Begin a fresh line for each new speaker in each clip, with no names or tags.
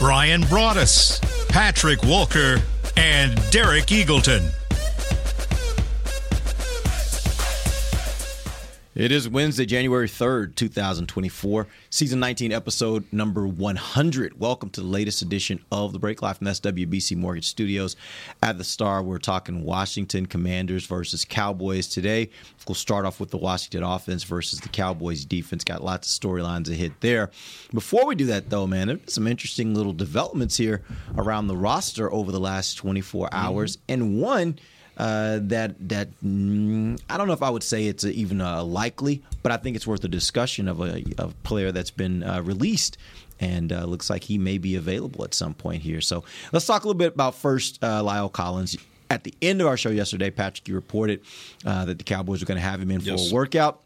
Bryan Broaddus, Patrick Walker, and Derek Eagleton.
It is Wednesday, January 3rd, 2024, season 19, episode number 100. Welcome to the latest edition of The Break Live from SWBC Mortgage Studios at the Star. We're talking Washington Commanders versus Cowboys today. We'll start off with the Washington offense versus the Cowboys defense. Got lots of storylines to hit there. Before we do that, though, man, some interesting little developments here around the roster over the last 24 hours. Mm-hmm. And one, uh, that that mm, I don't know if I would say it's even a likely, but I think it's worth a discussion of a, a player that's been uh, released and uh, looks like he may be available at some point here. So let's talk a little bit about first uh, La'el Collins. At the end of our show yesterday, Patrick, you reported uh, that the Cowboys were going to have him in yes. for a workout.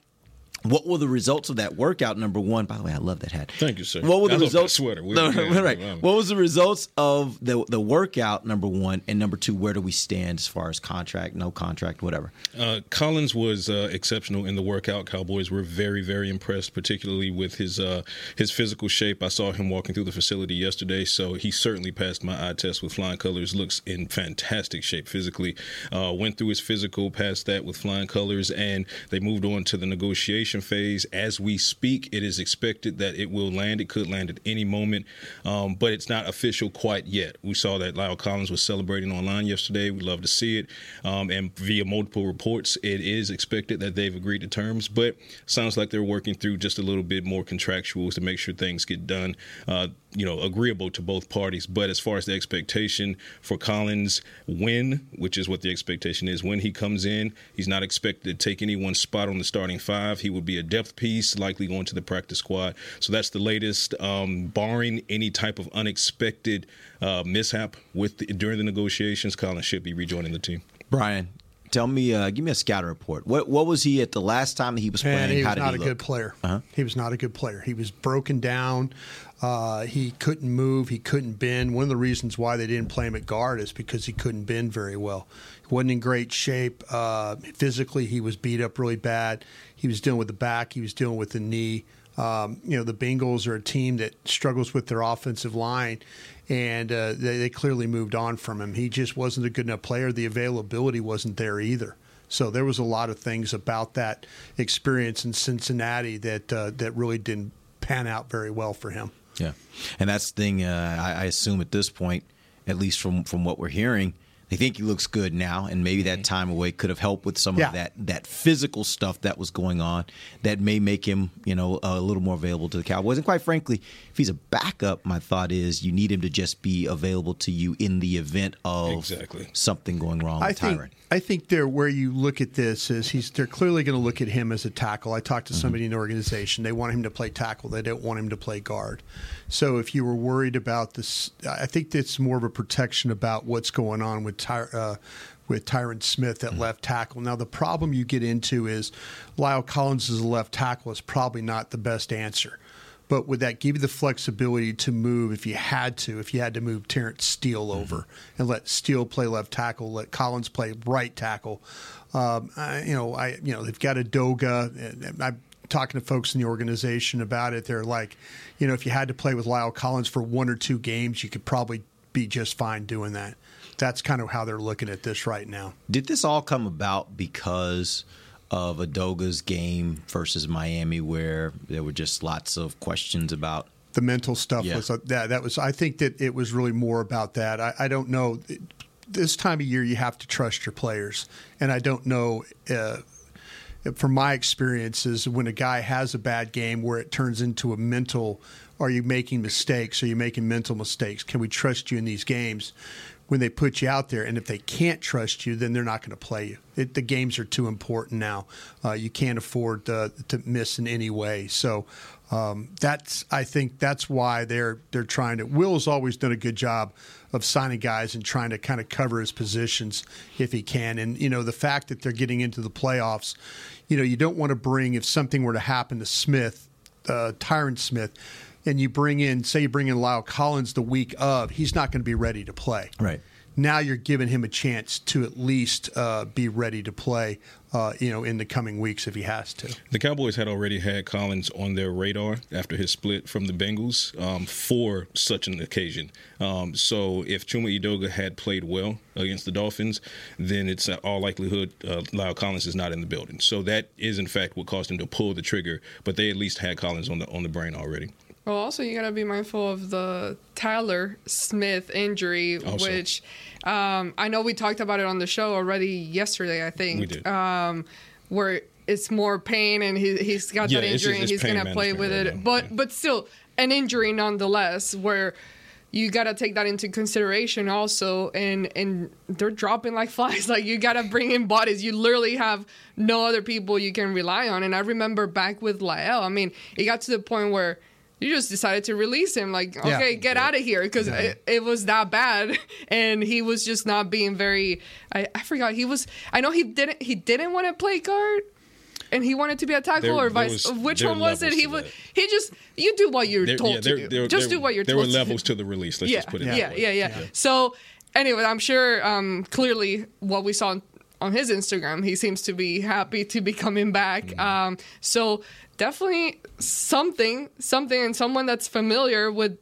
What were the results of that workout? Number one, by the way, I love that hat.
Thank you, sir.
What were the
I
results?
sweater.
No, yeah, right. What was the results of the the workout? Number one, and number two, where do we stand as far as contract, no contract, whatever?
Uh, Collins was uh, exceptional in the workout. Cowboys were very, very impressed, particularly with his uh, his physical shape. I saw him walking through the facility yesterday, so he certainly passed my eye test with flying colors. Looks in fantastic shape physically. Uh, went through his physical, passed that with flying colors, and they moved on to the negotiation phase as we speak. It is expected that it will land. It could land at any moment, um, but it's not official quite yet. We saw that La'el Collins was celebrating online yesterday. We love to see it, um, and via multiple reports, it is expected that they've agreed to terms. But sounds like they're working through just a little bit more contractuals to make sure things get done. Uh, you know, agreeable to both parties. But as far as the expectation for Collins, when, which is what the expectation is, when he comes in, he's not expected to take anyone's spot on the starting five. He would be a depth piece, likely going to the practice squad. So that's the latest, um, barring any type of unexpected uh, mishap with the, during the negotiations. Collins should be rejoining the team.
Bryan, tell me, uh, give me a scatter report. What what was he at the last time that he was playing?
And he was
How did
not
he
a
look?
good player.
Uh-huh.
He was not a good player. He was broken down. Uh, he couldn't move. He couldn't bend. One of the reasons why they didn't play him at guard is because he couldn't bend very well. He wasn't in great shape. Uh, physically, he was beat up really bad. He was dealing with the back. He was dealing with the knee. Um, you know, the Bengals are a team that struggles with their offensive line, and uh, they, they clearly moved on from him. He just wasn't a good enough player. The availability wasn't there either. So there was a lot of things about that experience in Cincinnati that uh, that really didn't pan out very well for him.
Yeah, and that's the thing. Uh, I, I, assume at this point, at least from from what we're hearing, they think he looks good now, and maybe that time away could have helped with some
yeah.
of that that physical stuff that was going on that may make him, you know, a little more available to the Cowboys. And quite frankly, if he's a backup, my thought is you need him to just be available to you in the event of
exactly.
something going wrong
I
with
think,
Tyron.
I think there where you look at this is he's they're clearly going to look at him as a tackle. I talked to somebody mm-hmm. in the organization. They want him to play tackle. They don't want him to play guard. So if you were worried about this, I think it's more of a protection about what's going on with Ty, uh, with Tyron Smith at mm-hmm. left tackle. Now the problem you get into is La'el Collins as a left tackle is probably not the best answer. But would that give you the flexibility to move if you had to, if you had to move Terence Steele over mm-hmm. and let Steele play left tackle, let Collins play right tackle? Um, I, you know, I you know they've got Edoga. I'm talking to folks in the organization about it. They're like, you know, if you had to play with La'el Collins for one or two games, you could probably be just fine doing that. That's kind of how they're looking at this right now.
Did this all come about because? of Edoga's game versus Miami, where there were just lots of questions about
the mental stuff.
Yeah.
Was uh, that that was? I think that it was really more about that. I, I don't know. This time of year, you have to trust your players, and I don't know. Uh, from my experiences, when a guy has a bad game where it turns into a mental, are you making mistakes? Are you making mental mistakes? Can we trust you in these games? when they put you out there. And if they can't trust you, then they're not going to play you. It, the games are too important now. Uh, you can't afford uh, to miss in any way. So Um, that's I think that's why they're they're trying to. Will's always done a good job of signing guys and trying to kind of cover his positions if he can. And you know the fact that they're getting into the playoffs, you know you don't want to bring if something were to happen to Smith, uh, Tyron Smith. And you bring in, say, you bring in La'el Collins the week of, he's not going to be ready to play
Right.
Now you're giving him a chance to at least uh, be ready to play, uh, you know, in the coming weeks if he has to.
The Cowboys had already had Collins on their radar after his split from the Bengals um, for such an occasion. Um, so if Chuma Edoga had played well against the Dolphins, then it's uh, all likelihood uh, La'el Collins is not in the building. So that is in fact what caused him to pull the trigger. But they at least had Collins on the on the brain already.
Well, also you gotta be mindful of the Tyler Smith injury,
Also.
which um, I know we talked about it on the show already yesterday. I think
We did.
Um, where it's more pain and he, he's got
Yeah,
that
it's
injury and he's gonna play with
management
it,
now,
but
yeah.
but still an injury nonetheless. Where you gotta take that into consideration also, and and they're dropping like flies. Like you gotta bring in bodies. You literally have no other people you can rely on. And I remember back with La'el. I mean, it got to the point where you just decided to release him. Like,
Yeah.
okay, get out of here because it, it was that bad, and he was just not being very. I, I forgot he was. I know he didn't. He didn't want to play guard. And he wanted to be a tackle,
There-
or vice.
was-
which one was it? He
to
was.
that.
He just. You do what you're
There-
told
yeah,
to do.
there-
just
there-
do what you're told.
There
told
were
to
levels
do.
to the release. Let's
yeah,
just put it
yeah,
that way.
yeah, yeah, So anyway, I'm sure um, clearly what we saw on his Instagram, he seems to be happy to be coming back.
Mm-hmm.
Um, so definitely something, something, and someone that's familiar with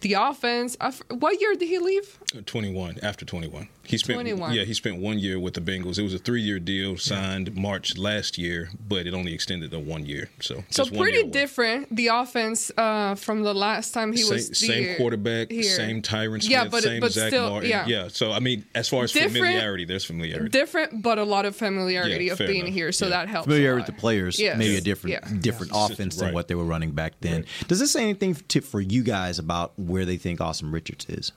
the offense. What year did he leave?
21 after 21 he spent
21.
yeah he spent one year with the bengals it was a three-year deal signed march last year but it only extended to one year so
So pretty
year away.
different the offense uh, from the last time he
same,
was the,
same quarterback
here.
same Tyron Smith
Yeah, but-
same
but
Zach
still,
Martin
yeah.
so I mean as far as
Different-
familiarity there's familiarity
different, but a lot of familiarity
Yeah,
of being
enough.
here, so
Yeah.
that helps.
familiar with the players,
Yes.
maybe a different
Yeah.
different
Yeah.
offense than what they were running back then. Does this say anything to, for you guys about where they think Asim Richards is?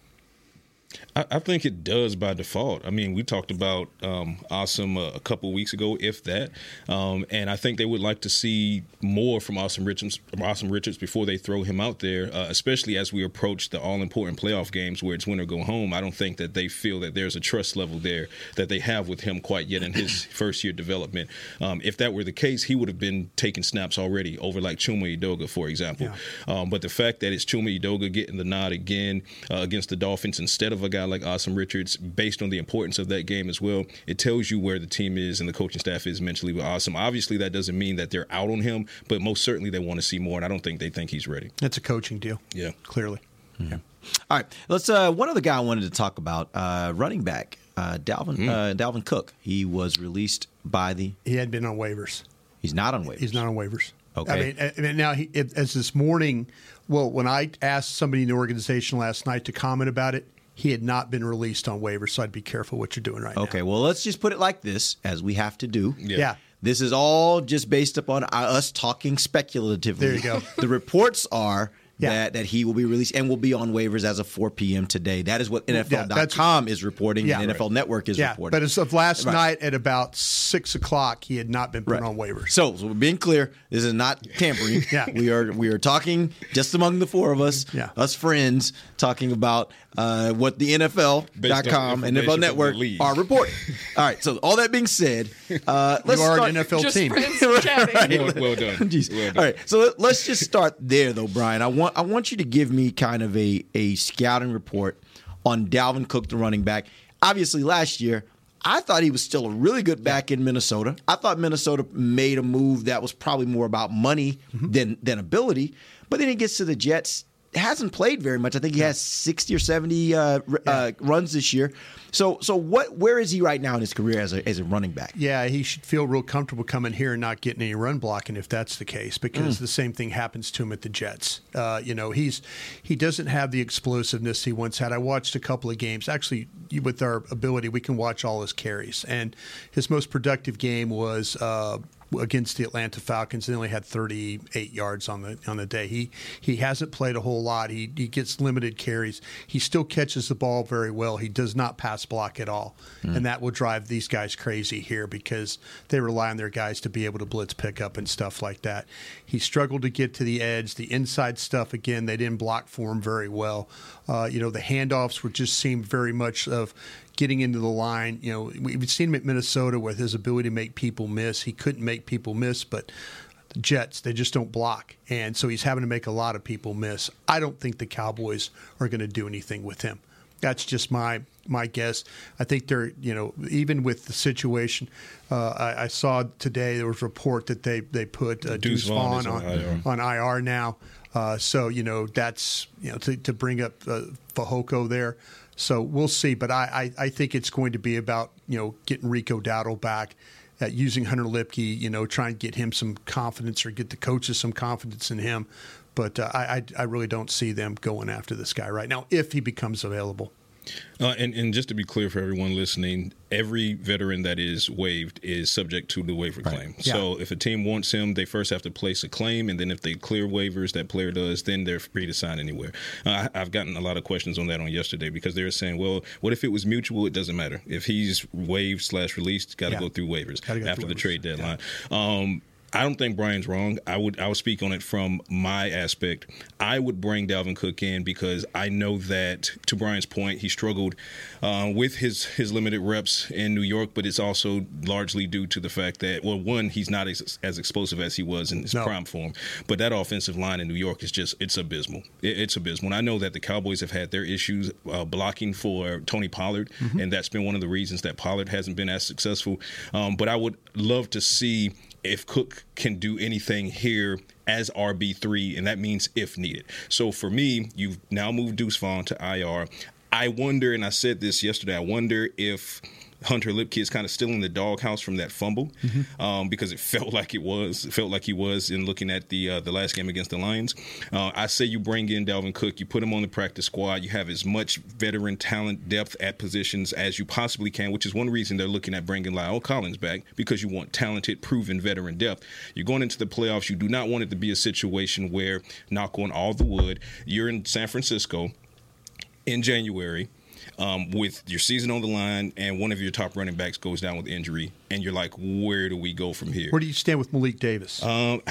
I, I think it does by default. I mean, we talked about um, Asim a, a couple weeks ago, if that, um, and I think they would like to see more from Asim Richards, from Asim Richards before they throw him out there, uh, especially as we approach the all-important playoff games where it's win or go home. I don't think that they feel that there's a trust level there that they have with him quite yet in his first year development. Um, if that were the case, he would have been taking snaps already over like Chuma Edoga, for example. Um, but the fact that it's Chuma Edoga getting the nod again uh, against the Dolphins instead of a guy like Asim Richards, based on the importance of that game as well, it tells you where the team is and the coaching staff is mentally with Asim. Obviously, that doesn't mean that they're out on him, but most certainly they want to see more, and I don't think they think he's ready.
It's a coaching deal.
Yeah.
clearly.
All right, let's. Uh, one other guy I wanted to talk about, uh, running back uh, Dalvin uh, Dalvin Cook. He was released by the.
He had been on waivers.
He's not on waivers.
He's not on waivers.
Okay.
I mean, I mean now he, it, as this morning, well, when I asked somebody in the organization last night to comment about it, he had not been released on waivers. So I'd be careful what you're doing right
Okay,
now.
Okay, well, let's just put it like this, as we have to do.
Yeah.
Yeah.
This is all just based upon uh, us talking speculatively.
There you go.
the reports are
Yeah.
that, that he will be released and will be on waivers as of 4 p.m. today. That is what NFL.com is reporting
Yeah.
and NFL Network is
yeah,
reporting.
but as of last
Right.
night at about six o'clock, he had not been put
Right.
on waivers.
So, so we're being clear. This is not tampering.
Yeah.
we are we are talking just among the four of us,
Yeah.
us friends, talking about uh, what the NFL.com and NFL Network are reporting. All right. So, all that being said, uh, let's
you are
start,
an NFL
Just
team.
friends chatting.
Well, well done. Well done.
All right, so let, us just start there, though, Bryan. I want I want you to give me kind of a a scouting report on Dalvin Cook, the running back. Obviously, last year. I thought he was still a really good back in Minnesota. I thought Minnesota made a move that was probably more about money mm-hmm. than than ability. But then he gets to the Jets, hasn't played very much. I think he has sixty or seventy uh, r- uh, runs this year. So so what? Where is he right now in his career as a as a running back?
Yeah, he should feel real comfortable coming here and not getting any run blocking if that's the case,
Mm.
because the same thing happens to him at the Jets. Uh, you know, he's he doesn't have the explosiveness he once had. I watched a couple of games. Actually, with our ability, we can watch all his carries, and his most productive game was. Against the Atlanta Falcons. They only had 38 yards on the on the day. He he hasn't played a whole lot. He he gets limited carries. He still catches the ball very well. He does not pass block at all,
Hmm.
and that will drive these guys crazy here because they rely on their guys to be able to blitz pick up and stuff like that. He struggled to get to the edge. The inside stuff again, they didn't block for him very well. Uh, you know, the handoffs were just seemed very much of getting into the line. You know, we've seen him at Minnesota with his ability to make people miss. He couldn't make people miss, but the Jets, they just don't block. And so he's having to make a lot of people miss. I don't think the Cowboys are going to do anything with him. That's just my my guess. I think they're, you know, even with the situation, uh, I, I saw today there was a report that they they put uh,
Deuce
Deuce
Vaughn
Vaughn on,
on IR.
on IR now. Uh, so you know that's you know to, to bring up uh, there. So we'll see, but I, I, I think it's going to be about you know getting Rico Dowdle back, uh, using Hunter Luepke, you know, trying to get him some confidence or get the coaches some confidence in him. But uh, I I really don't see them going after this guy right now if he becomes available.
Uh, and, and just to be clear for everyone listening, every veteran that is waived is subject to the waiver claim.
Yeah.
So if a team wants him, they first have to place a claim, and then if they clear waivers, that player does, then they're free to sign anywhere. Uh, I, I've gotten a lot of questions on that on yesterday because they were saying, well, what if it was mutual? It doesn't matter. If he's waived slash released, got to
Yeah.
go through waivers
go
after
through
the
waivers.
trade deadline. Um, I don't think Bryan's wrong. I would I would speak on it from my aspect. I would bring Dalvin Cook in because I know that to Bryan's point, he struggled uh, with his his limited reps in New York, but it's also largely due to the fact that well, one, he's not as, as explosive as he was in his
No.
prime form, but that offensive line in New York is just it's abysmal. It, it's abysmal. And I know that the Cowboys have had their issues uh, blocking for Tony Pollard, and that's been one of the reasons that Pollard hasn't been as successful. Um, but I would love to see if Cook can do anything here as RB3, and that means if needed. So for me, you've now moved Deuce Vaughn to IR. I wonder, and I said this yesterday, I wonder if Hunter Luepke is kind of still in the doghouse from that fumble um, because it felt like it was. It felt like he was in looking at the uh, the last game against the Lions. Uh, I say you bring in Dalvin Cook, you put him on the practice squad, you have as much veteran talent depth at positions as you possibly can, which is one reason they're looking at bringing La'el Collins back because you want talented, proven veteran depth. You're going into the playoffs. You do not want it to be a situation where, knock on all the wood, you're in San Francisco in January um, with your season on the line and one of your top running backs goes down with injury, and you're like, where do we go from here?
Where do you stand with Malik Davis?
Um,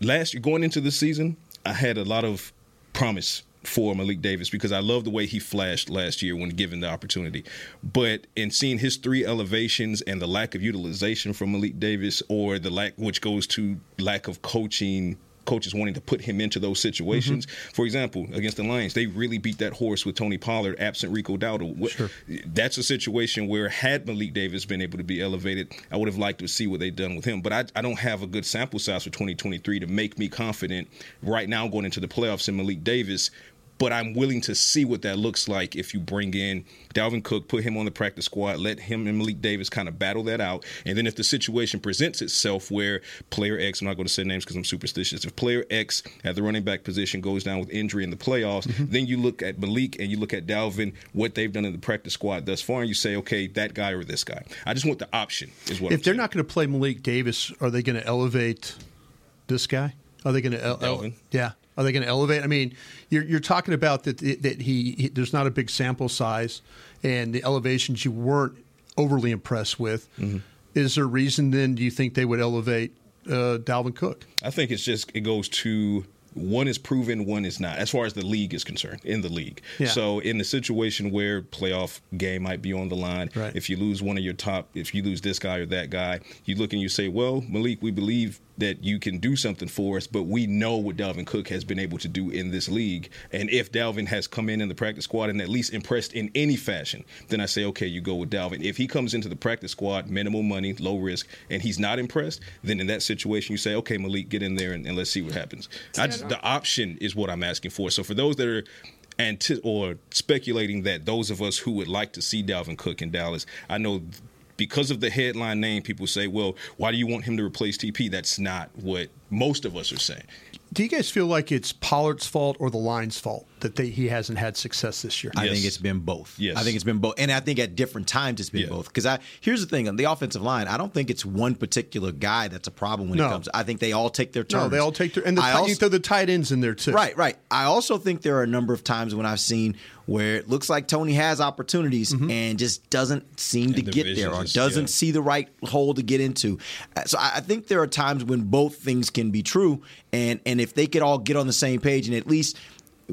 last year, going into the season, I had a lot of promise for Malik Davis because I love the way he flashed last year when given the opportunity. But in seeing his three elevations and the lack of utilization from Malik Davis, or the lack, which goes to lack of coaching. Coaches wanting to put him into those situations. Mm-hmm. For example, against the Lions, they really beat that horse with Tony Pollard, absent Rico Dowdle. What- That's a situation where had Malik Davis been able to be elevated, I would have liked to see what they've done with him. But I, I don't have a good sample size for 2023 to make me confident right now going into the playoffs in Malik Davis. But I'm willing to see what that looks like if you bring in Dalvin Cook, put him on the practice squad, let him and Malik Davis kind of battle that out. And then if the situation presents itself where player X, I'm not going to say names because I'm superstitious, if player X at the running back position goes down with injury in the playoffs, mm-hmm. then you look at Malik and you look at Dalvin, what they've done in the practice squad thus far, and you say, okay, that guy or this guy. I just want the option, is what
if
I'm
they're
saying.
not going to play Malik Davis, are they going to elevate this guy? Are they going to? El- el- yeah. Are they going to elevate? I mean, you're, you're talking about that that he, he there's not a big sample size, and the elevations you weren't overly impressed with.
Mm-hmm.
Is there a reason then? Do you think they would elevate uh, Dalvin Cook?
I think it's just it goes to one is proven, one is not, as far as the league is concerned. In the league,
Yeah.
so in the situation where playoff game might be on the line,
Right.
if you lose one of your top, if you lose this guy or that guy, you look and you say, "Well, Malik, we believe that you can do something for us, but we know what Dalvin Cook has been able to do in this league, and if Dalvin has come in in the practice squad and at least impressed in any fashion, then I say, okay, you go with Dalvin. If he comes into the practice squad, minimal money, low risk, and he's not impressed, then in that situation, you say, okay, Malik, get in there and, and let's see what happens. Just, the option is what I'm asking for. So for those that are anti- or speculating that those of us who would like to see Dalvin Cook in Dallas, I know because of the headline name, people say, well, why do you want him to replace TP? That's not what most of us are saying.
Do you guys feel like it's Pollard's fault or the line's fault that they, he hasn't had success this year?
I
Yes.
think it's been both.
Yes.
I think it's been both, and I think at different times it's been
Yeah.
both. Because I here's the thing on the offensive line, I don't think it's one particular guy that's a problem when
No.
it comes. I think they all take their turns.
no, they all take their and the
I
tight,
also-
you throw the tight ends in there too.
Right, right. I also think there are a number of times when I've seen where it looks like Tony has opportunities
Mm-hmm.
and just doesn't seem to
the
get there or doesn't
yeah.
see the right hole to get into. Uh, So I I think there are times when both things can be true, and and if they could all get on the same page and at least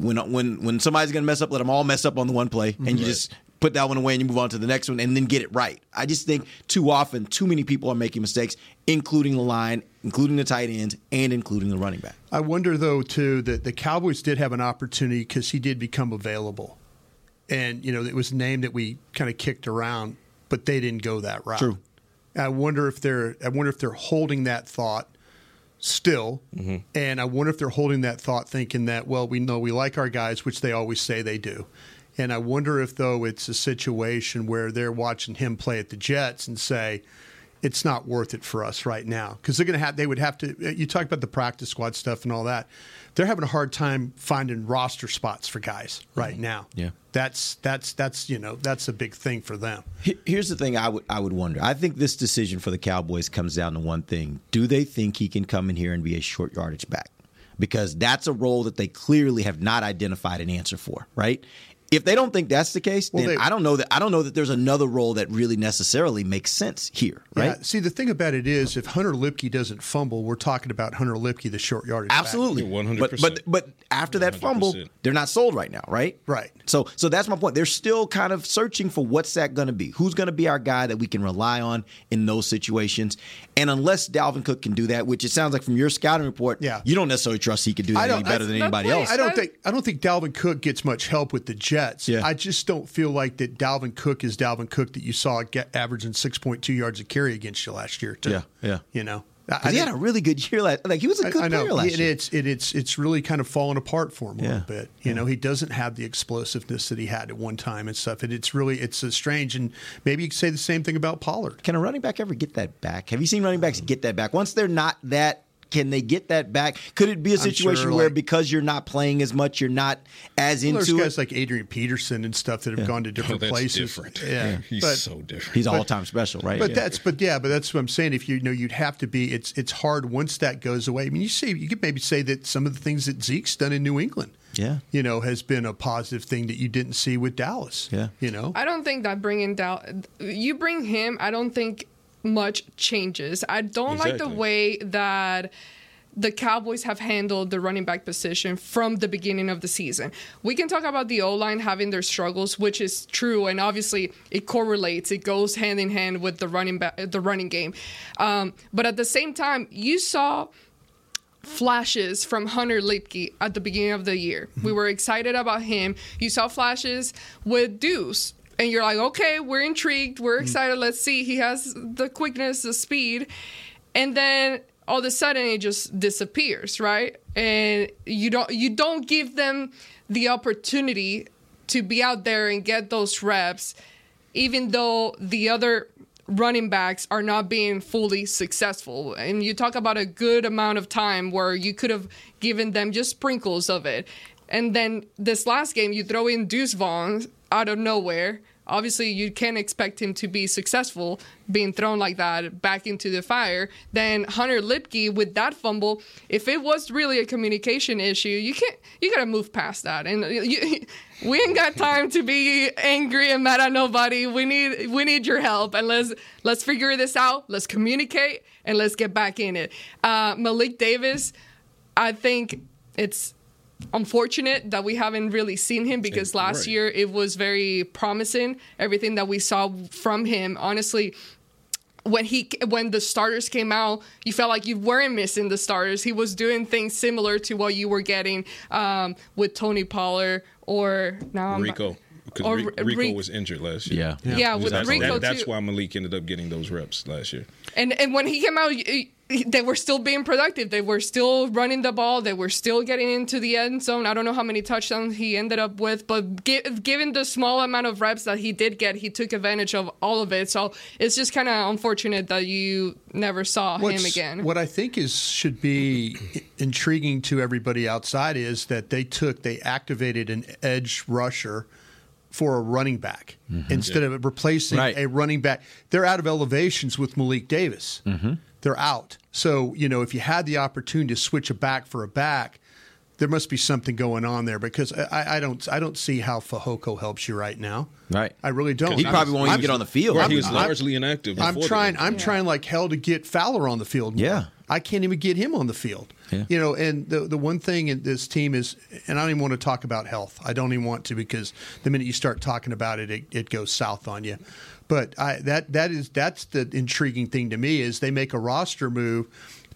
when when when somebody's going to mess up, let them all mess up on the one play, and you just put that one away and you move on to the next one and then get it right. I just think too often too many people are making mistakes, including the line, including the tight ends, and including the running back.
I wonder though too that the Cowboys did have an opportunity because he did become available, and you know it was a name that we kind of kicked around, but they didn't go that route.
True.
I wonder if they're I wonder if they're holding that thought still, mm-hmm. and I wonder if they're holding that thought thinking that well we know we like our guys, which they always say they do. And I wonder if though it's a situation where they're watching him play at the Jets and say, it's not worth it for us right now. Because they're going to have they would have to you talk about the practice squad stuff and all that they're having a hard time finding roster spots for guys right mm-hmm. now
Yeah.
that's that's that's you know that's a big thing for them
Here's the thing I would I would wonder. I think this decision for the Cowboys comes down to one thing. Do they think he can come in here and be a short yardage back? Because that's a role that they clearly have not identified an answer for, right? If they don't think that's the case,
Well,
then
they-
I don't know that I don't know that there's another role that really necessarily makes sense here, right?
Yeah, see the thing about it is if Hunter Luepke doesn't fumble we're talking about Hunter Luepke the short yardage.
Absolutely,
100%.
But but but after that fumble,
100%.
they're not sold right now, right?
Right.
So so that's my point. They're still kind of searching for what's that going to be. Who's going to be our guy that we can rely on in those situations? And unless Dalvin Cook can do that, which it sounds like from your scouting report,
Yeah.
you don't necessarily trust he could do that any better than anybody
point-
else.
I don't think I don't think Dalvin Cook gets much help with the Jets.
Yeah.
I just don't feel like that Dalvin Cook is Dalvin Cook that you saw get averaging six point two yards a carry against you last year. Too.
Yeah, yeah.
You know, I,
'Cause he had a really good year last. Like he was a good
I, I know
player last
it,
year.
it's it, it's it's really kind of fallen apart for him a
Yeah.
little bit. You know, he doesn't have the explosiveness that he had at one time and stuff. And it's really it's a strange. And maybe you could say the same thing about Pollard.
Can a running back ever get that back? Have you seen running backs get that back? Once they're not that, can they get that back? Could it be a
I'm
situation
sure,
where
like-
because you're not playing as much, you're not as
Well, there's
into
guys like Adrian Peterson and stuff that have gone to
Oh,
different
that's
places.
different.
Yeah,
He's
but,
so different.
He's all time special, right?
But
Yeah.
that's but yeah, but that's what I'm saying. If you, you know, you'd have to be. It's it's hard once that goes away. I mean, you see, you could maybe say that some of the things that Zeke's done in New England,
Yeah.
you know, has been a positive thing that you didn't see with Dallas.
Yeah.
you know,
I don't think that bringing down you bring him. I don't think much changes. I don't like the way that the Cowboys have handled the running back position from the beginning of the season. We can talk about the O line having their struggles, which is true, and obviously it correlates. It goes hand in hand with the running back, the running game. Um, but at the same time, you saw flashes from Hunter Luepke at the beginning of the year. We were excited about him. You saw flashes with Deuce. And you're like, okay, we're intrigued. We're mm-hmm. excited. Let's see. He has the quickness, the speed. And then all of a sudden it just disappears, right? And you don't you don't give them the opportunity to be out there and get those reps, even though the other running backs are not being fully successful. And you talk about a good amount of time where you could have given them just sprinkles of it. And then this last game, you throw in Deuce Vaughn out of nowhere. Obviously, you can't expect him to be successful being thrown like that back into the fire. Then Hunter Luepke with that fumble, if it was really a communication issue, you can't. You gotta move past that. And you, we ain't got time to be angry and mad at nobody. We need we need your help, and let's let's figure this out. Let's communicate and let's get back in it. Uh, Malik Davis, I think it's unfortunate that we haven't really seen him because last
right.
year it was very promising. Everything that we saw from him, honestly, when he when the starters came out, you felt like you weren't missing the starters. He was doing things similar to what you were getting um, with Tony Pollard or now I'm
Rico. because
Or
Rico
Re-
was injured last year.
Yeah.
Yeah, with
That's,
Rico
that- that's why Malik ended up getting those reps last year.
And and when he came out, they were still being productive. They were still running the ball. They were still getting into the end zone. I don't know how many touchdowns he ended up with, but gi- given the small amount of reps that he did get, he took advantage of all of it. So it's just kind of unfortunate that you never saw him again.
What I think is should be intriguing to everybody outside is that they took they activated an edge rusher for a running back mm-hmm. instead of replacing
Right.
a running back. They're out of elevations with Malik Davis. Mm-hmm. They're out. So you know if you had the opportunity to switch a back for a back. There must be something going on there because I, I don't I don't see how Fehoko helps you right now.
Right.
I really don't.
He probably won't even
I'm-
get on the field.
Well, he was
I'm-
largely inactive.
I'm trying. I'm trying like hell to get Fowler on the field. more.
Yeah.
I can't even get him on the field.
Yeah.
You know, and the the one thing in this team is, and I don't even want to talk about health. I don't even want to because the minute you start talking about it, it, it goes south on you. But I, that that is that's the intriguing thing to me is they make a roster move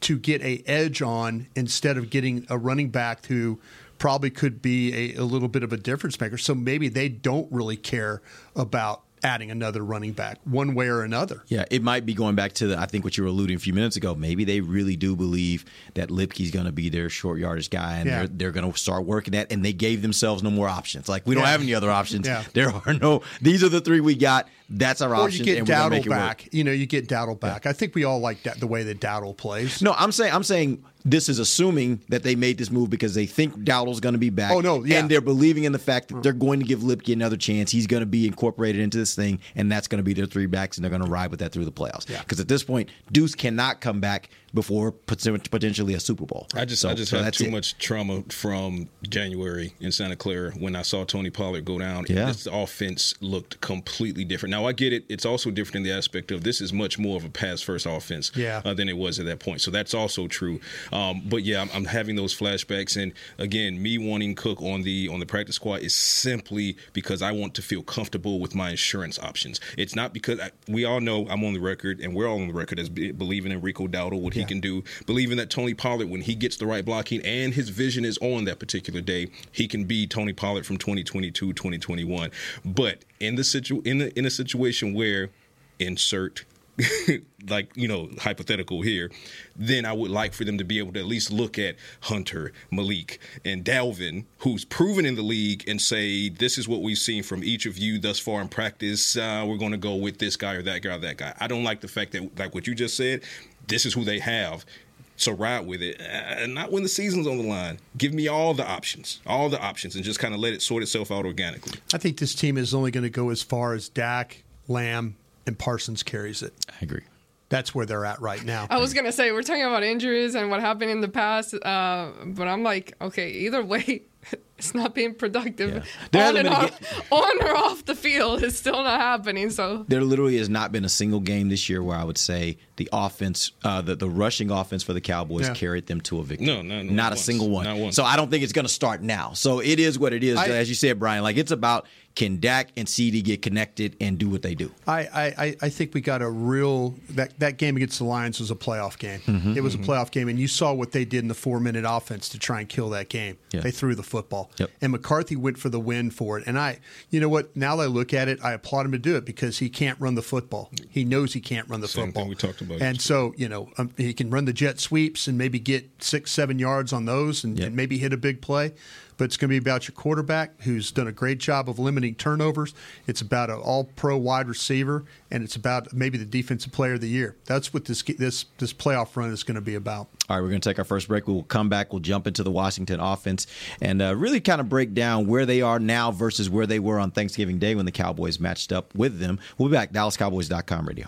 to get a edge on instead of getting a running back who probably could be a, a little bit of a difference maker. So maybe they don't really care about adding another running back one way or another.
Yeah, it might be going back to the, I think what you were alluding a few minutes ago. Maybe they really do believe that Luepke's going to be their short yardage guy, and
Yeah.
they're they're going to start working that. And they gave themselves no more options. Like we don't have any other options.
Yeah.
There are no. These are the three we got. That's our
Or you get
and we're make
Dowdle back. You know, you get Dowdle back. I think we all like that, the way that Dowdle plays.
No, I'm saying I'm saying this is assuming that they made this move because they think Dowdle's going to be back.
Oh, no, yeah.
and they're believing in the fact that mm. they're going to give Luepke another chance. He's going to be incorporated into this thing, and that's going to be their three backs, and they're going to ride with that through the playoffs.
Yeah.
Because at this point, Deuce cannot come back before potentially a Super Bowl.
I just
So-
I just
so
had too
it.
much trauma from January in Santa Clara when I saw Tony Pollard go down.
Yeah.
This offense looked completely different. Now I get it. It's also different in the aspect of this is much more of a pass first offense
Yeah.
uh, than it was at that point. So that's also true. Um, but yeah, I'm, I'm having those flashbacks, and again, me wanting Cook on the on the practice squad is simply because I want to feel comfortable with my insurance options. It's not because I, we all know I'm on the record, and we're all on the record as be, believing in Rico Dowdle, what he
Yeah.
can do, believing that Tony Pollard, when he gets the right blocking and his vision is on that particular day, he can be Tony Pollard from 2022, 2021. But in the situ in the, in a situation where insert like you know hypothetical here then i would like for them to be able to at least look at hunter malik and dalvin who's proven in the league and say this is what we've seen from each of you thus far in practice uh, we're going to go with this guy or that guy or that guy i don't like the fact that like what you just said this is who they have so ride with it, uh, not when the season's on the line. Give me all the options, all the options, and just kind of let it sort itself out organically.
I think this team is only going to go as far as Dak, Lamb, and Parsons carries it.
I agree.
That's where they're at right now.
I was gonna say we're talking about injuries and what happened in the past, uh, but I'm like, okay, either way, it's not being productive
There
on and
been a
off, on or off the field. It's still not happening. So
There literally has not been a single game this year where I would say the offense, uh, the, the rushing offense for the Cowboys
Yeah.
carried them to a victory.
No, no, no,
not a
once.
single one.
Not once.
So I don't think it's going to start now. So it is what it is.
I-
As you said, Brian, like it's about can Dak and CD get connected and do what they do.
I, I, I- I think we got a real that that game against the Lions was a playoff game.
Mm-hmm,
it was a playoff game, and you saw what they did in the four minute offense to try and kill that game.
Yeah.
They threw the football,
Yep.
and McCarthy went for the win for it. And I, you know what? Now that I look at it, I applaud him to do it because he can't run the football. He knows he can't run the
Same
football.
we talked about
And so you know um, he can run the jet sweeps and maybe get six, seven yards on those, and,
Yep.
and maybe hit a big play. But it's going to be about your quarterback, who's done a great job of limiting turnovers. It's about an All-Pro wide receiver, and it's about maybe the defensive player of the year. That's what this this this playoff run is going to be about.
All right, we're going to take our first break. We'll come back. We'll jump into the Washington offense and uh, really kind of break down where they are now versus where they were on Thanksgiving Day when the Cowboys matched up with them. We'll be back. DallasCowboys.com radio.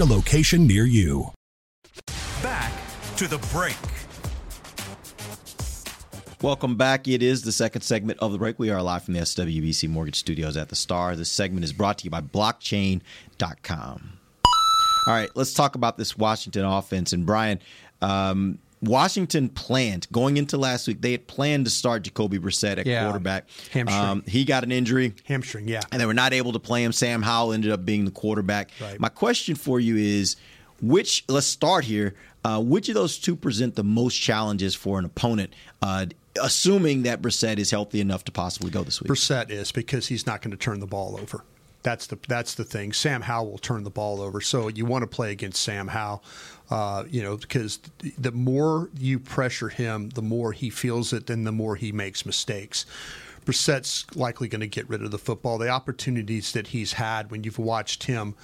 a location near you.
Back to the break.
Welcome back. It is the second segment of the break. We are live from the SWBC Mortgage Studios at the Star. This segment is brought to you by blockchain.com. All right, let's talk about this Washington offense. And Bryan, um, Washington planned going into last week. They had planned to start Jacoby Brissett at
Yeah.
quarterback.
Hamstring.
Um, he got an injury.
Hamstring, yeah.
and they were not able to play him. Sam Howell ended up being the quarterback.
Right.
My question for you is, which? Let's start here. Uh, which of those two present the most challenges for an opponent? Uh, assuming that Brissett is healthy enough to possibly go this week.
Brissett is because he's not going to turn the ball over. That's the that's the thing. Sam Howell will turn the ball over, so you want to play against Sam Howell. Uh, you know, because the more you pressure him, the more he feels it, and the more he makes mistakes. Brissett's likely going to get rid of the football. The opportunities that he's had when you've watched him,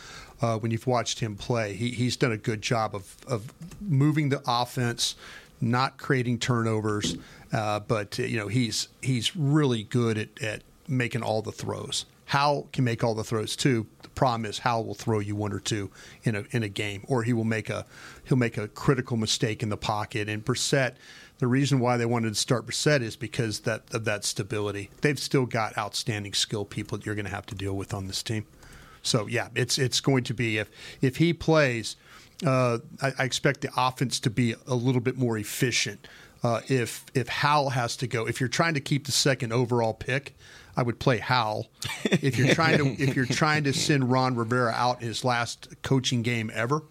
uh, when you've watched him play, he, he's done a good job of of moving the offense, not creating turnovers. Uh, but you know, he's he's really good at, at making all the throws. Hal can make all the throws too. The problem is Hal will throw you one or two in a in a game, or he will make a he'll make a critical mistake in the pocket. And Brissett, the reason why they wanted to start Brissett is because that of that stability. They've still got outstanding skill people that you're going to have to deal with on this team. So yeah, it's it's going to be if if he plays, uh, I, I expect the offense to be a little bit more efficient. Uh, if if Howell has to go, if you're trying to keep the second overall pick, I would play Howell. If you're trying to if you're trying to send Ron Rivera out his last coaching game ever,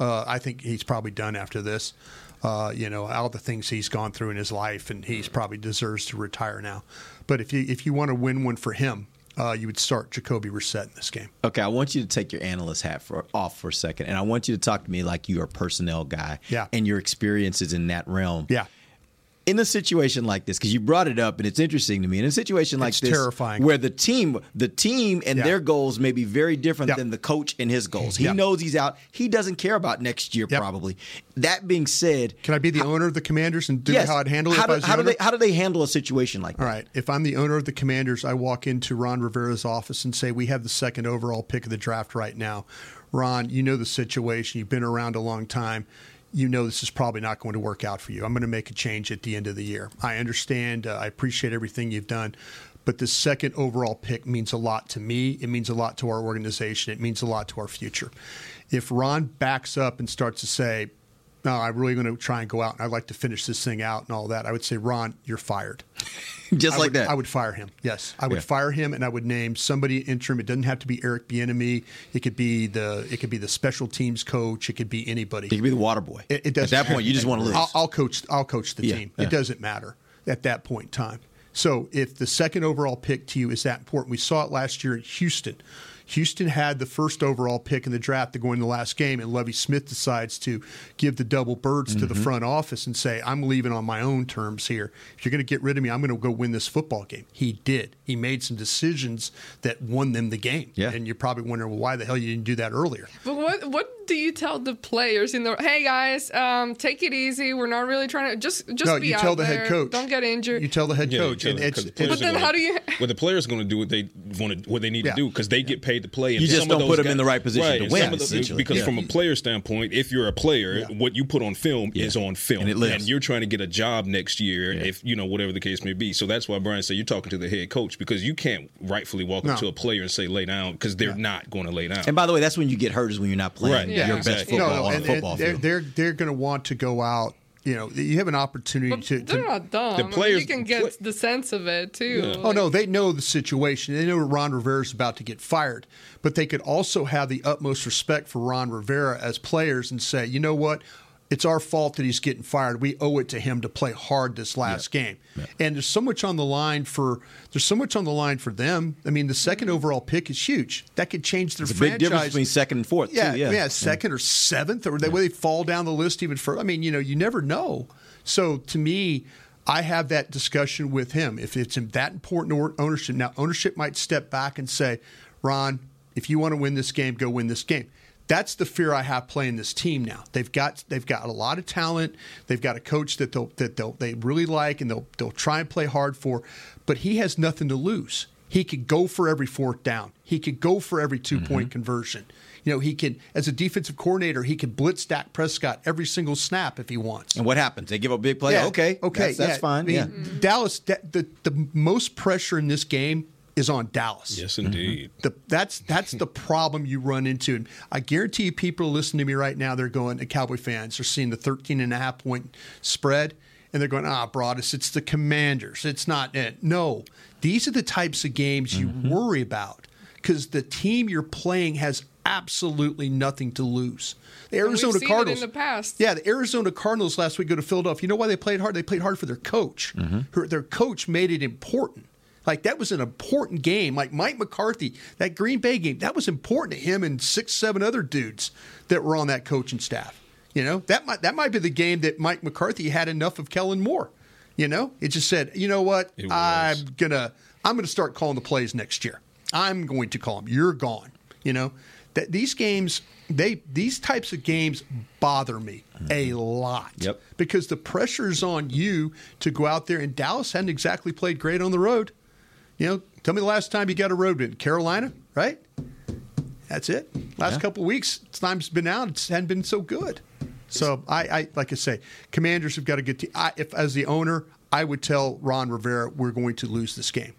uh, I think he's probably done after this. Uh, you know, all the things he's gone through in his life, and he's probably deserves to retire now. But if you if you want to win one for him, uh, you would start Jacoby Brissett in this game.
Okay, I want you to take your analyst hat for, off for a second, and I want you to talk to me like you're a personnel guy,
Yeah.
and your experiences in that realm.
Yeah.
In a situation like this, because you brought it up, and it's interesting to me. In a situation like
It's
this,
terrifying.
where the team, the team, and
Yeah.
their goals may be very different
Yep.
than the coach and his goals. He
Yep.
knows he's out. He doesn't care about next year,
Yep.
probably. That being said,
Can I be the owner of the Commanders and do
yes,
how I'd handle it?
how do,
I was the
how do they how do they handle a situation like that?
All right. If I'm the owner of the Commanders, I walk into Ron Rivera's office and say, "We have the second overall pick of the draft right now. Ron, you know the situation. You've been around a long time. You know this is probably not going to work out for you. I'm going to make a change at the end of the year. I understand. Uh, I appreciate everything you've done." But the second overall pick means a lot to me. It means a lot to our organization. It means a lot to our future. If Ron backs up and starts to say, no, I'm really going to try and go out and I'd like to finish this thing out and all that. I would say, Ron, you're fired.
Just
I
like
would-
that.
I would fire him. Yes, I would
Yeah.
fire him, and I would name somebody interim. It doesn't have to be Eric Bieniemy. It could be the it could be the special teams coach. It could be anybody.
It could be the water boy.
It, it doesn't
At that point, you just want to lose.
I'll, I'll coach. I'll coach the
Yeah,
team.
yeah.
It doesn't matter at that point in time. So if the second overall pick to you is that important, we saw it last year in Houston. Houston had the first overall pick in the draft to go in the last game, and Lovie Smith decides to give the double birds to the
Mm-hmm.
front office and say, I'm leaving on my own terms here. If you're going to get rid of me, I'm going to go win this football game. He did. He made some decisions that won them the game.
Yeah.
And you're probably wondering, well, why the hell you didn't do that earlier?
But what what do you tell the players in the? Hey guys, um, take it easy. We're not really trying to just just
No,
be
you
out
tell the
there.
head coach.
Don't get injured.
You tell the head
Yeah,
coach. And
tell them,
it's,
'cause the
But then how
gonna-
do you-
Well, the players are going to do what they want to, what they need
Yeah.
to do because they get paid to play. And
You just
some of
don't
those
put 'em in the right position
right,
to win,
the- because
Yeah.
from a player standpoint, if you're a player, what you put on film
Yeah.
is on film,
And it lives.
you're trying to get a job next year, if you know whatever the case may be. So that's why Brian said you're talking to the head coach because you can't rightfully walk up to a player and say lay down because they're not going to lay down.
And by the way, that's when you get hurt is when you're not playing
Right.
Yeah.
your best
Exactly.
football
no, no,
on
and,
a football
and they're,
field.
they're they're going to want to go out. You know, you have an opportunity
But
to.
they're
to
not dumb.
The
I mean,
players-
you can get the sense of it too.
Oh no, they know the situation. They know Ron Rivera is about to get fired, but they could also have the utmost respect for Ron Rivera as players and say, you know what, it's our fault that he's getting fired. We owe it to him to play hard this last game. And there's so much on the line for there's so much on the line for them. I mean, the second overall pick is huge. That could change their
It's a
franchise.
big difference between second and fourth.
Yeah,
too.
yeah,
yeah,
second or seventh, or the way they fall down the list even further. I mean, you know, you never know. So to me, I have that discussion with him. If it's that important to ownership, now ownership might step back and say, Ron, if you want to win this game, go win this game. That's the fear I have playing this team now. They've got they've got a lot of talent. They've got a coach that they'll that they'll they really like and they'll they'll try and play hard for, but he has nothing to lose. He could go for every fourth down. He could go for every 2 point mm-hmm. conversion. You know, he can as a defensive coordinator, he could blitz Dak Prescott every single snap if he wants.
And what happens? They give a big play.
Yeah,
okay,
okay,
that's, that's
yeah.
fine.
I mean,
yeah. Mm-hmm.
Dallas. da- The the most pressure in this game is on Dallas.
yes, mm-hmm. indeed.
The, that's that's the problem you run into. And I guarantee you, people listening to me right now, they're going, the Cowboy fans are seeing the 13 and a half point spread, and they're going, ah, Broaddus, it's the Commanders. It's not it. No, these are the types of games you mm-hmm. worry about because the team you're playing has absolutely nothing to lose. The
And we've
Arizona
seen it
Cardinals
in the past.
Yeah, the Arizona Cardinals last week go to Philadelphia. You know why they played hard? They played hard for their coach. Mm-hmm. Her, their coach made it important. Like that was an important game. Like Mike McCarthy, that Green Bay game, that was important to him and six, seven other dudes that were on that coaching staff. You know, that might that might be the game that Mike McCarthy had enough of Kellen Moore. You know, it just said, you know what, I'm gonna I'm gonna start calling the plays next year. I'm going to call them. You're gone. You know, that these games they these types of games bother me a mm-hmm. lot.
Yep.
Because the pressure's on you to go out there, and Dallas hadn't exactly played great on the road. You know, tell me the last time you got a road win. Carolina, right? That's it. Last
Yeah.
couple of weeks, time's been out. It hadn't been so good. So I, I like I say, Commanders have got a good team. I, if as the owner, I would tell Ron Rivera we're going to lose this game,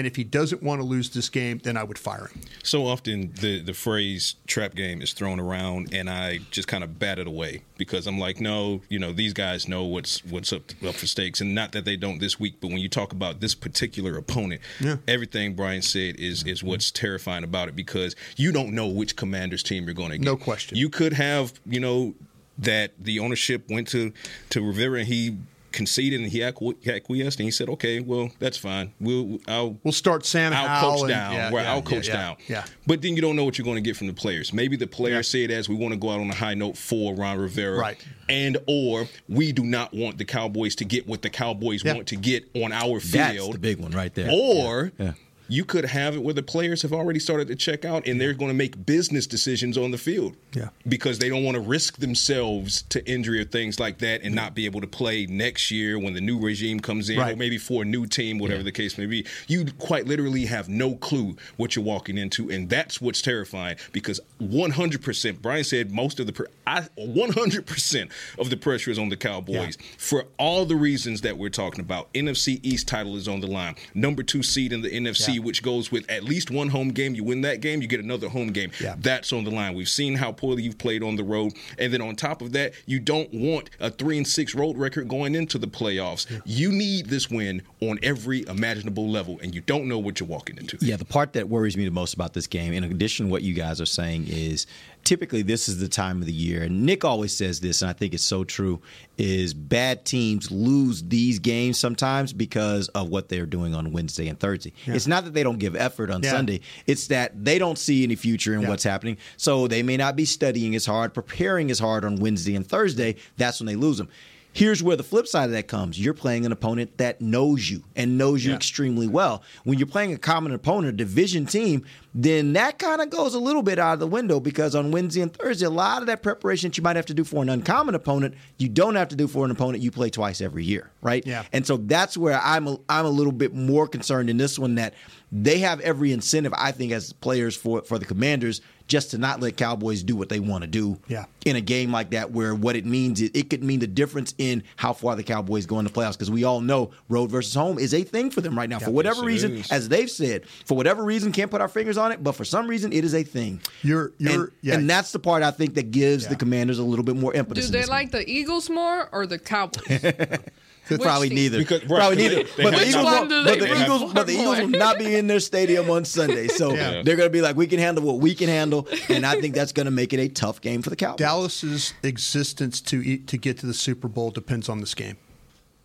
and if he doesn't want to lose this game, then I would fire him.
So often the the phrase trap game is thrown around, and I just kind of bat it away because I'm like, no, you know, these guys know what's what's up up for stakes, and not that they don't this week, but when you talk about this particular opponent,
Yeah.
everything Bryan said is is what's terrifying about it because you don't know which Commanders team you're going to get.
No question.
You could have, you know, that the ownership went to to Rivera and he conceded and he acquiesced and he said, okay, well, that's fine. We'll I'll
We'll start Sam
I'll
Howell
coach
and-
down.
yeah,
right,
yeah,
I'll coach
yeah,
down.
yeah.
But then you don't know what you're going to get from the players. Maybe the players say it as we want to go out on a high note for Ron Rivera.
Right.
And or we do not want the Cowboys to get what the Cowboys
Yeah.
want to get on our field.
That's the big one right there.
Or
Yeah.
You could have it where the players have already started to check out and they're going to make business decisions on the field.
Yeah.
Because they don't want to risk themselves to injury or things like that and not be able to play next year when the new regime comes in or maybe for a new team, whatever the case may be. You quite literally have no clue what you're walking into. And that's what's terrifying because 100%, Bryan said most of the, I, 100% of the pressure is on the Cowboys for all the reasons that we're talking about. NFC East title is on the line. Number two seed in the NFC,
Yeah.
which goes with at least one home game. You win that game, you get another home game.
Yeah.
That's on the line. We've seen how poorly you've played on the road. And then on top of that, you don't want a three and six road record going into the playoffs. You need this win on every imaginable level, and you don't know what you're walking into.
Yeah, the part that worries me the most about this game, in addition to what you guys are saying, is typically this is the time of the year, and Nick always says this, and I think it's so true, is bad teams lose these games sometimes because of what they're doing on Wednesday and Thursday. It's not that they don't give effort on
Yeah.
Sunday. It's that they don't see any future in what's happening. So they may not be studying as hard, preparing as hard on Wednesday and Thursday. That's when they lose them. Here's where the flip side of that comes. You're playing an opponent that knows you and knows you
Yeah.
extremely well. When you're playing a common opponent, a division team, then that kind of goes a little bit out of the window because on Wednesday and Thursday, a lot of that preparation that you might have to do for an uncommon opponent, you don't have to do for an opponent you play twice every year, right?
Yeah.
And so that's where I'm a, I'm a little bit more concerned in this one that they have every incentive, I think, as players for for the Commanders just to not let Cowboys do what they want to do
Yeah.
in a game like that, where what it means is it could mean the difference in how far the Cowboys go in the playoffs. Because we all know road versus home is a thing for them right now. for whatever reason, as they've said, for whatever reason, can't put our fingers on it, but for some reason, it is a thing.
You're you're
and,
yeah.
and that's the part I think that gives the Commanders a little bit more impetus.
Do they
this
like the Eagles more or the Cowboys? Which
Probably
team?
neither.
Because- right,
Probably neither.
they- they
but the Eagles,
not-
will,
Which one do
but the Eagles, but the Eagles will not be in their stadium on Sunday. So
Yeah.
they're going to be like, we can handle what we can handle, and I think that's going to make it a tough game for the Cowboys.
Dallas's existence to eat, to get to the Super Bowl depends on this game.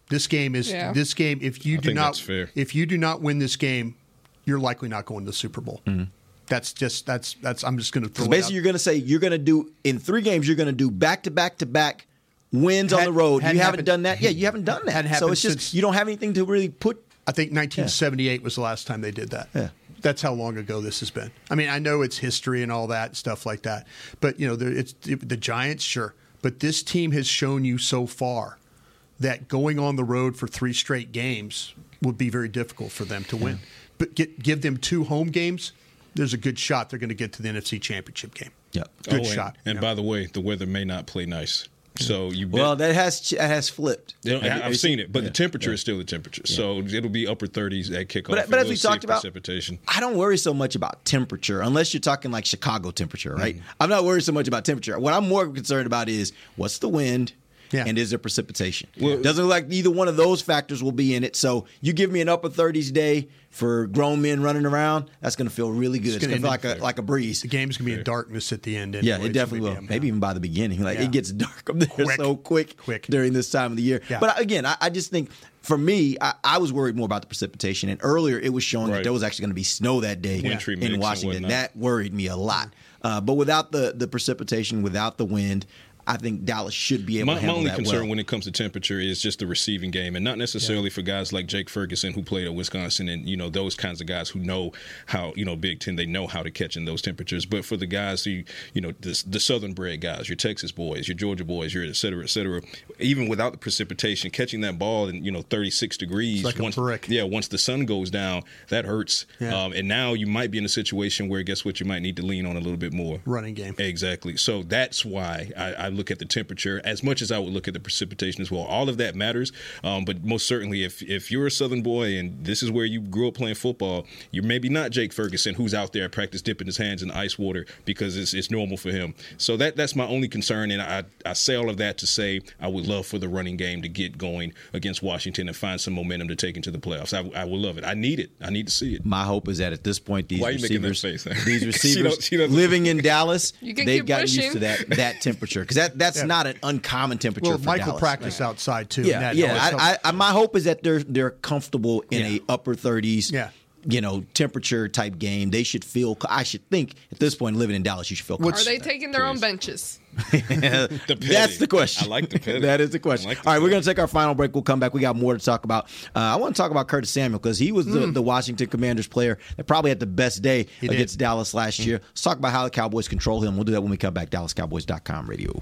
This game is
Yeah.
this game. If you
I
do not,
fair.
if you do not win this game, you're likely not going to the Super Bowl.
Mm-hmm.
That's just that's that's. I'm just going to throw. It.
So
it
basically, you're going to say you're going to do in three games. You're going to do back to back to back wins on the road. You haven't
happened-
done that. Yeah, you haven't done that. So it's just
since-
you don't have anything to really put.
I think 1978 was the last time they did that.
Yeah.
That's how long ago this has been. I mean, I know it's history and all that stuff like that, but you know, there, it's the Giants, sure, but this team has shown you so far that going on the road for three straight games would be very difficult for them to win. Get, give them two home games, there's a good shot they're going to get to the NFC Championship game.
Yeah.
Good
Oh, and-
shot.
And
Yeah.
by the way, the weather may not play nice. So you bet-
Well, that has that has flipped.
You know, I- I've seen it, but
Yeah.
the temperature is still the temperature. So it'll be upper 30s at kickoff.
But- but as
we'll
talked about-
precipitation.
I don't worry so much about temperature unless you're talking like Chicago temperature, right?
Mm-hmm.
I'm not worried so much about temperature. What I'm more concerned about is what's the wind
Yeah.
and is there precipitation?
Well-
Doesn't look like either one of those factors will be in it. So you give me an upper 30s day for grown men running around, that's going to feel really good. It's, going to feel like a like a breeze.
The game's going to be in darkness at the end.
Yeah, it definitely will. Maybe even by the beginning. Like
Yeah.
it gets dark up there
Quick.
so quick,
Quick.
during this time of the year.
Yeah.
But again, I, I just think for me, I, I was worried more about the precipitation. And earlier, it was showing that there was actually going to be snow that day
Wintry
in Washington. That worried me a lot. Uh, but without the the precipitation, without the wind, I think Dallas should be able
My,
to
my only
that
concern
well.
when it comes to temperature is just the receiving game, and not necessarily for guys like Jake Ferguson who played at Wisconsin, and you know those kinds of guys who know how you know Big Ten, they know how to catch in those temperatures. But for the guys who you know the, the Southern bred guys, your Texas boys, your Georgia boys, your et cetera, et cetera, even without the precipitation, catching that ball in you know 36 degrees,
like a
once,
brick.
yeah, once the sun goes down, that hurts.
Yeah.
Um, and now you might be in a situation where guess what, you might need to lean on a little bit more
running game.
Exactly. So that's why I, I look at the temperature as much as I would look at the precipitation as well. All of that matters. Um, but most certainly, if if you're a Southern boy and this is where you grew up playing football, you're maybe not Jake Ferguson, who's out there at practice dipping his hands in ice water because it's, it's normal for him. So that that's my only concern. And I, I say all of that to say I would love for the running game to get going against Washington and find some momentum to take into the playoffs. I, I would love it. I need it. I need to see it.
My hope is that at this point, these
Why are you
receivers,
face?
these
She
receivers
don't- she
living in Dallas,
You
they've
keep
gotten used to that that temperature because that that's
Yeah.
not an uncommon temperature
Well,
for
Michael
Dallas.
practiced outside too.
Yeah,
that
yeah. I. I, I, my hope is that they're they're comfortable in
Yeah.
a upper thirties.
Yeah.
You know, temperature type game. They should feel. I should think at this point, living in Dallas, you should feel.
Are they taking their own benches?
That's the question.
I like the petty.
that is the question.
Like the
All right, we're going to take our final break. We'll come back. We got more to talk about. Uh, I want to talk about Curtis Samuel because he was the, the Washington Commanders player that probably had the best day
He did.
against Dallas last year. Let's talk about how the Cowboys control him. We'll do that when we come back. DallasCowboys.com radio.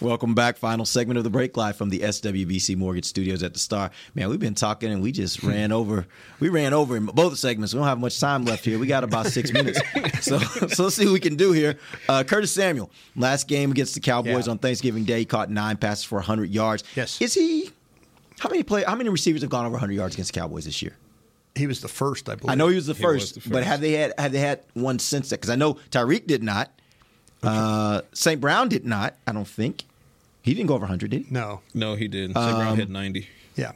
Welcome back. Final segment of the break live from the SWBC Mortgage Studios at the Star. Man, we've been talking and we just ran over. We ran over in both segments. We don't have much time left here. We got about six minutes. So, so let's see what we can do here. Uh, Curtis Samuel, last game against the Cowboys
Yeah.
on Thanksgiving Day, caught nine passes for 100 yards.
Yes.
Is he? How many play? How many receivers have gone over 100 yards against the Cowboys this year?
He was the first, I believe.
I know he was the
He was
first, but have they had have they had one since that? Because I know Tyreek did not. Uh, St. Brown did not. I don't think he didn't go over 100, did he?
No,
No, he didn't. St. Brown
Um,
had 90.
Yeah.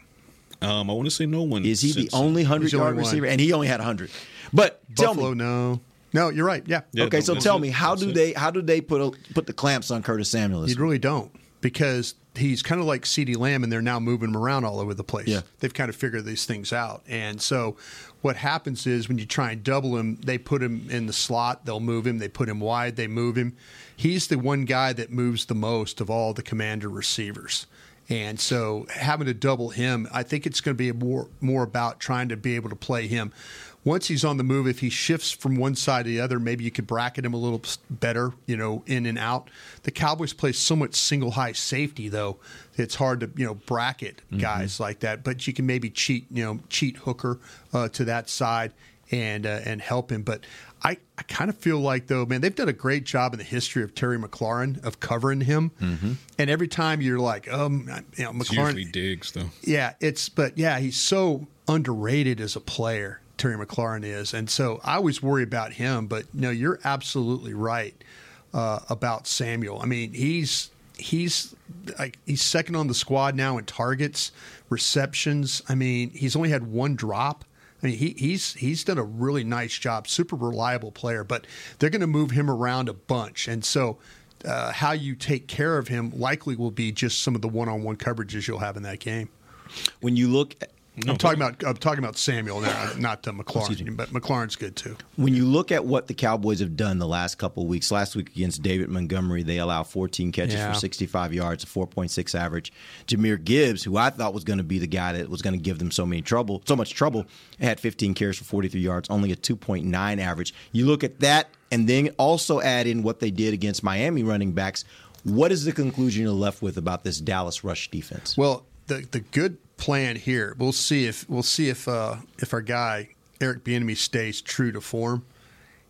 Um, I want to say no one.
Is he the only hundred
He's
yard receiver? And he only had hundred. But tell
Buffalo,
me,
no. No, you're right. Yeah.
okay, so tell me, how do they how do they put a, put the clamps on Curtis Samuel?
You really don't because he's kind of like CeeDee Lamb, and they're now moving him around all over the place.
Yeah.
They've kind of figured these things out. And so what happens is when you try and double him, they put him in the slot, they'll move him. They put him wide, they move him. He's the one guy that moves the most of all the commander receivers. And so having to double him, I think it's going to be more more about trying to be able to play him. Once he's on the move, if he shifts from one side to the other, maybe you could bracket him a little better, you know, in and out. The Cowboys play so much single high safety though, it's hard to you know bracket guys like that. But you can maybe cheat, you know, cheat Hooker uh, to that side and uh, and help him. But I, I kind of feel like though, man, they've done a great job in the history of Terry McLaurin of covering him. And every time you're like, um, you know,
It's
McLaurin,
usually Diggs, though.
yeah, it's but yeah, he's so underrated as a player. Terry McLaurin is, and so I always worry about him. But no, you're absolutely right uh, about Samuel. I mean, he's he's like he's second on the squad now in targets, receptions. I mean, he's only had one drop. I mean, he, he's he's done a really nice job. Super reliable player, but they're going to move him around a bunch, and so uh, how you take care of him likely will be just some of the one-on-one coverages you'll have in that game.
When you look, at,
I'm talking about I'm talking about Samuel now, not uh, McLaurin, but McLaurin's good too.
when you look at what the Cowboys have done the last couple of weeks, last week against David Montgomery, they allowed 14 catches
Yeah.
for 65 yards, a 4.6 average. Jahmyr Gibbs, who I thought was going to be the guy that was going to give them so many trouble, so much trouble, had 15 carries for 43 yards, only a 2.9 average. You look at that, and then also add in what they did against Miami running backs. What is the conclusion you're left with about this Dallas rush defense?
Well, the the good plan here, we'll see if we'll see if uh, if our guy Eric Bieniemy stays true to form.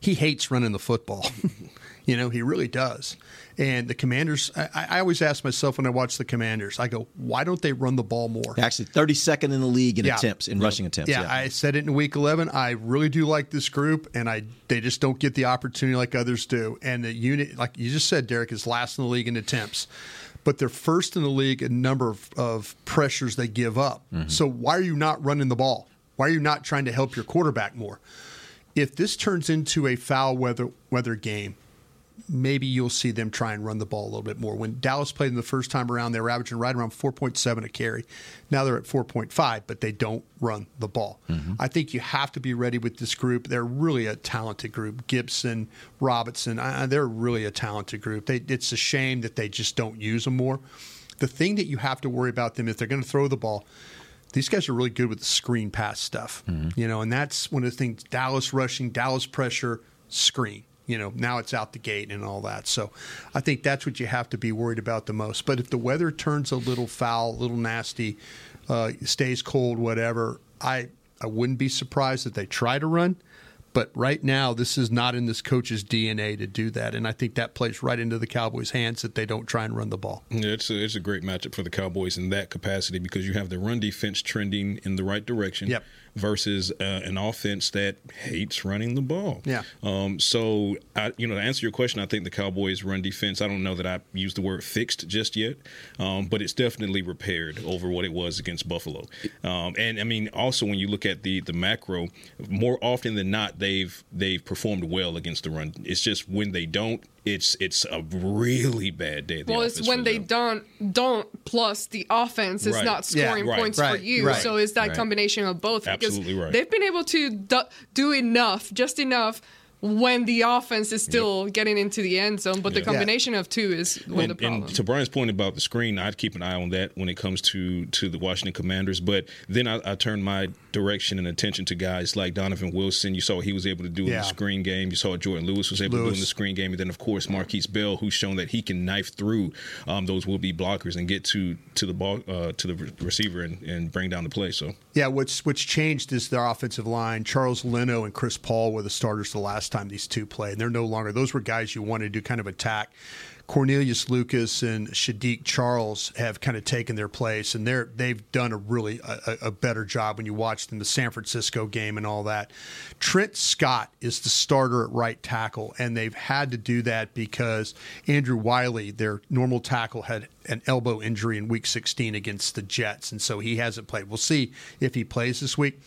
He hates running the football. you know, he really does. And the Commanders, I, I always ask myself when I watch the Commanders, I go, why don't they run the ball more?
Actually, 32nd in the league in
Yeah.
attempts, in rushing attempts.
Yeah, I said it in week 11. I really do like this group, and I they just don't get the opportunity like others do. And the unit, like you just said, Derek, is last in the league in attempts, but they're first in the league in number of, of pressures they give up. Mm-hmm. So why are you not running the ball? Why are you not trying to help your quarterback more? If this turns into a foul weather weather game, maybe you'll see them try and run the ball a little bit more. When Dallas played them the first time around, they were averaging right around 4.7 a carry. Now they're at 4.5, but they don't run the ball. I think you have to be ready with this group. They're really a talented group. Gibson, Robinson, uh, they're really a talented group. They, it's a shame that they just don't use them more. The thing that you have to worry about them if they're going to throw the ball, these guys are really good with the screen pass stuff. You know, and that's one of the things Dallas rushing, Dallas pressure, screen. You know, now it's out the gate and all that. So I think that's what you have to be worried about the most. But if the weather turns a little foul, a little nasty, uh, stays cold, whatever, I I wouldn't be surprised if they try to run. But right now, this is not in this coach's DNA to do that, and I think that plays right into the Cowboys' hands that they don't try and run the ball.
Yeah, it's a, it's a great matchup for the Cowboys in that capacity because you have the run defense trending in the right direction
Yep.
versus uh, an offense that hates running the ball.
Yeah.
Um, so, I, you know, to answer your question, I think the Cowboys' run defense, I don't know that I use the word fixed just yet, um, but it's definitely repaired over what it was against Buffalo. Um, and, I mean, also when you look at the, the macro, more often than not, they've they've performed well against the run. It's just when they don't, it's it's a really bad day.
Well, it's when they
them.
don't don't plus the offense is
Right.
not
Yeah,
scoring
right,
points
right,
for you.
right,
so it's that
right.
combination of both.
Absolutely
because
right.
They've been able to do, do enough, just enough, when the offense is still getting into the end zone. But the
Yeah.
combination of two is one of the problem.
and to Bryan's point about the screen, I'd keep an eye on that when it comes to to the Washington Commanders. But then I, I turned my direction and attention to guys like Donovan Wilson. You saw what he was able to do in the screen game. You saw what Jourdan Lewis was able to do in the screen game, and then of course Markquese Bell, who's shown that he can knife through um, those will be blockers and get to to the ball uh, to the re- receiver and, and bring down the play. So
Yeah, what's what's changed is their offensive line. Charles Leno and Chris Paul were the starters the last time these two played, and they're no longer. Those were guys you wanted to kind of attack. Cornelius Lucas and Saahdiq Charles have kind of taken their place, and they're they've done a really a- a better job when you watch them the San Francisco game and all that. Trent Scott is the starter at right tackle, and they've had to do that because Andrew Wylie, their normal tackle, had an elbow injury in Week 16 against the Jets, and so he hasn't played. We'll see if he plays this week.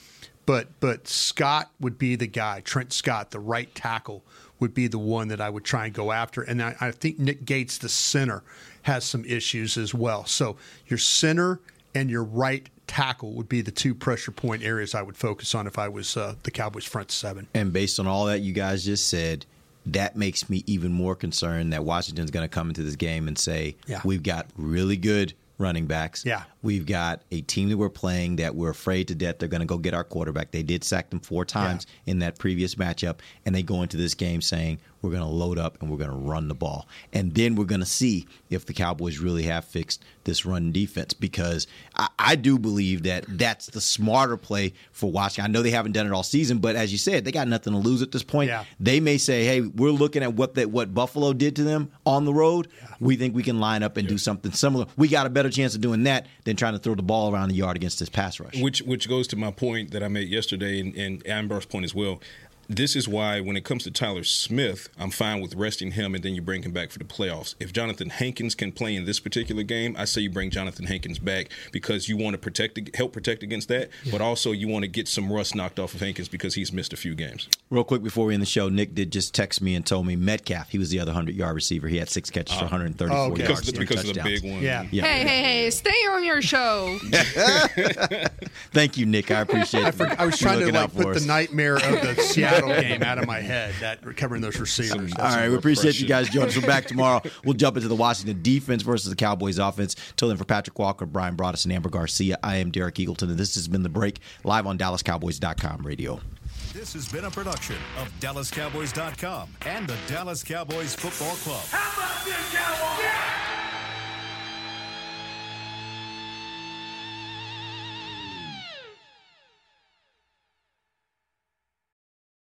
But but Scott would be the guy. Trent Scott, the right tackle, would be the one that I would try and go after. And I, I think Nick Gates, the center, has some issues as well. So your center and your right tackle would be the two pressure point areas I would focus on if I was uh, the Cowboys front seven.
And based on all that you guys just said, that makes me even more concerned that Washington's going to come into this game and say,
Yeah.
we've got really good running backs.
Yeah.
We've got a team that we're playing that we're afraid to death they're going to go get our quarterback. They did sack them four times in that previous matchup, and they go into this game saying, we're going to load up and we're going to run the ball. And then we're going to see if the Cowboys really have fixed this run defense because I, I do believe that that's the smarter play for Washington. I know they haven't done it all season, but as you said, they got nothing to lose at this point. They may say, hey, we're looking at what that what Buffalo did to them on the road. We think we can line up and do something similar. We got a better chance of doing that than trying to throw the ball around the yard against this pass rush.
Which which goes to my point that I made yesterday and, and Amber's point as well. This is why when it comes to Tyler Smith, I'm fine with resting him and then you bring him back for the playoffs. If Johnathan Hankins can play in this particular game, I say you bring Johnathan Hankins back because you want to protect help protect against that, but also you want to get some rust knocked off of Hankins because he's missed a few games.
Real quick before we end the show, Nick did just text me and told me Metcalf, he was the other 100 yard receiver. He had six catches for 134
Oh, okay.
yards.
Because-
three
because of the
touchdowns.
big one.
Yeah.
hey, hey, hey! Stay on your show.
Thank you, Nick. I appreciate
I,
it.
for, I was trying to like
out for
put the nightmare of the Seattle game out of my head. That covering those receivers.
All right, we appreciate you guys joining us. We're back tomorrow. We'll jump into the Washington defense versus the Cowboys offense. Till then, for Patrik Walker, Bryan Broaddus, and Amber Garcia, I am Derek Eagleton, and this has been The Break, live on DallasCowboys.com radio.
This has been a production of DallasCowboys.com and the Dallas Cowboys Football Club.
How about this, Cowboys?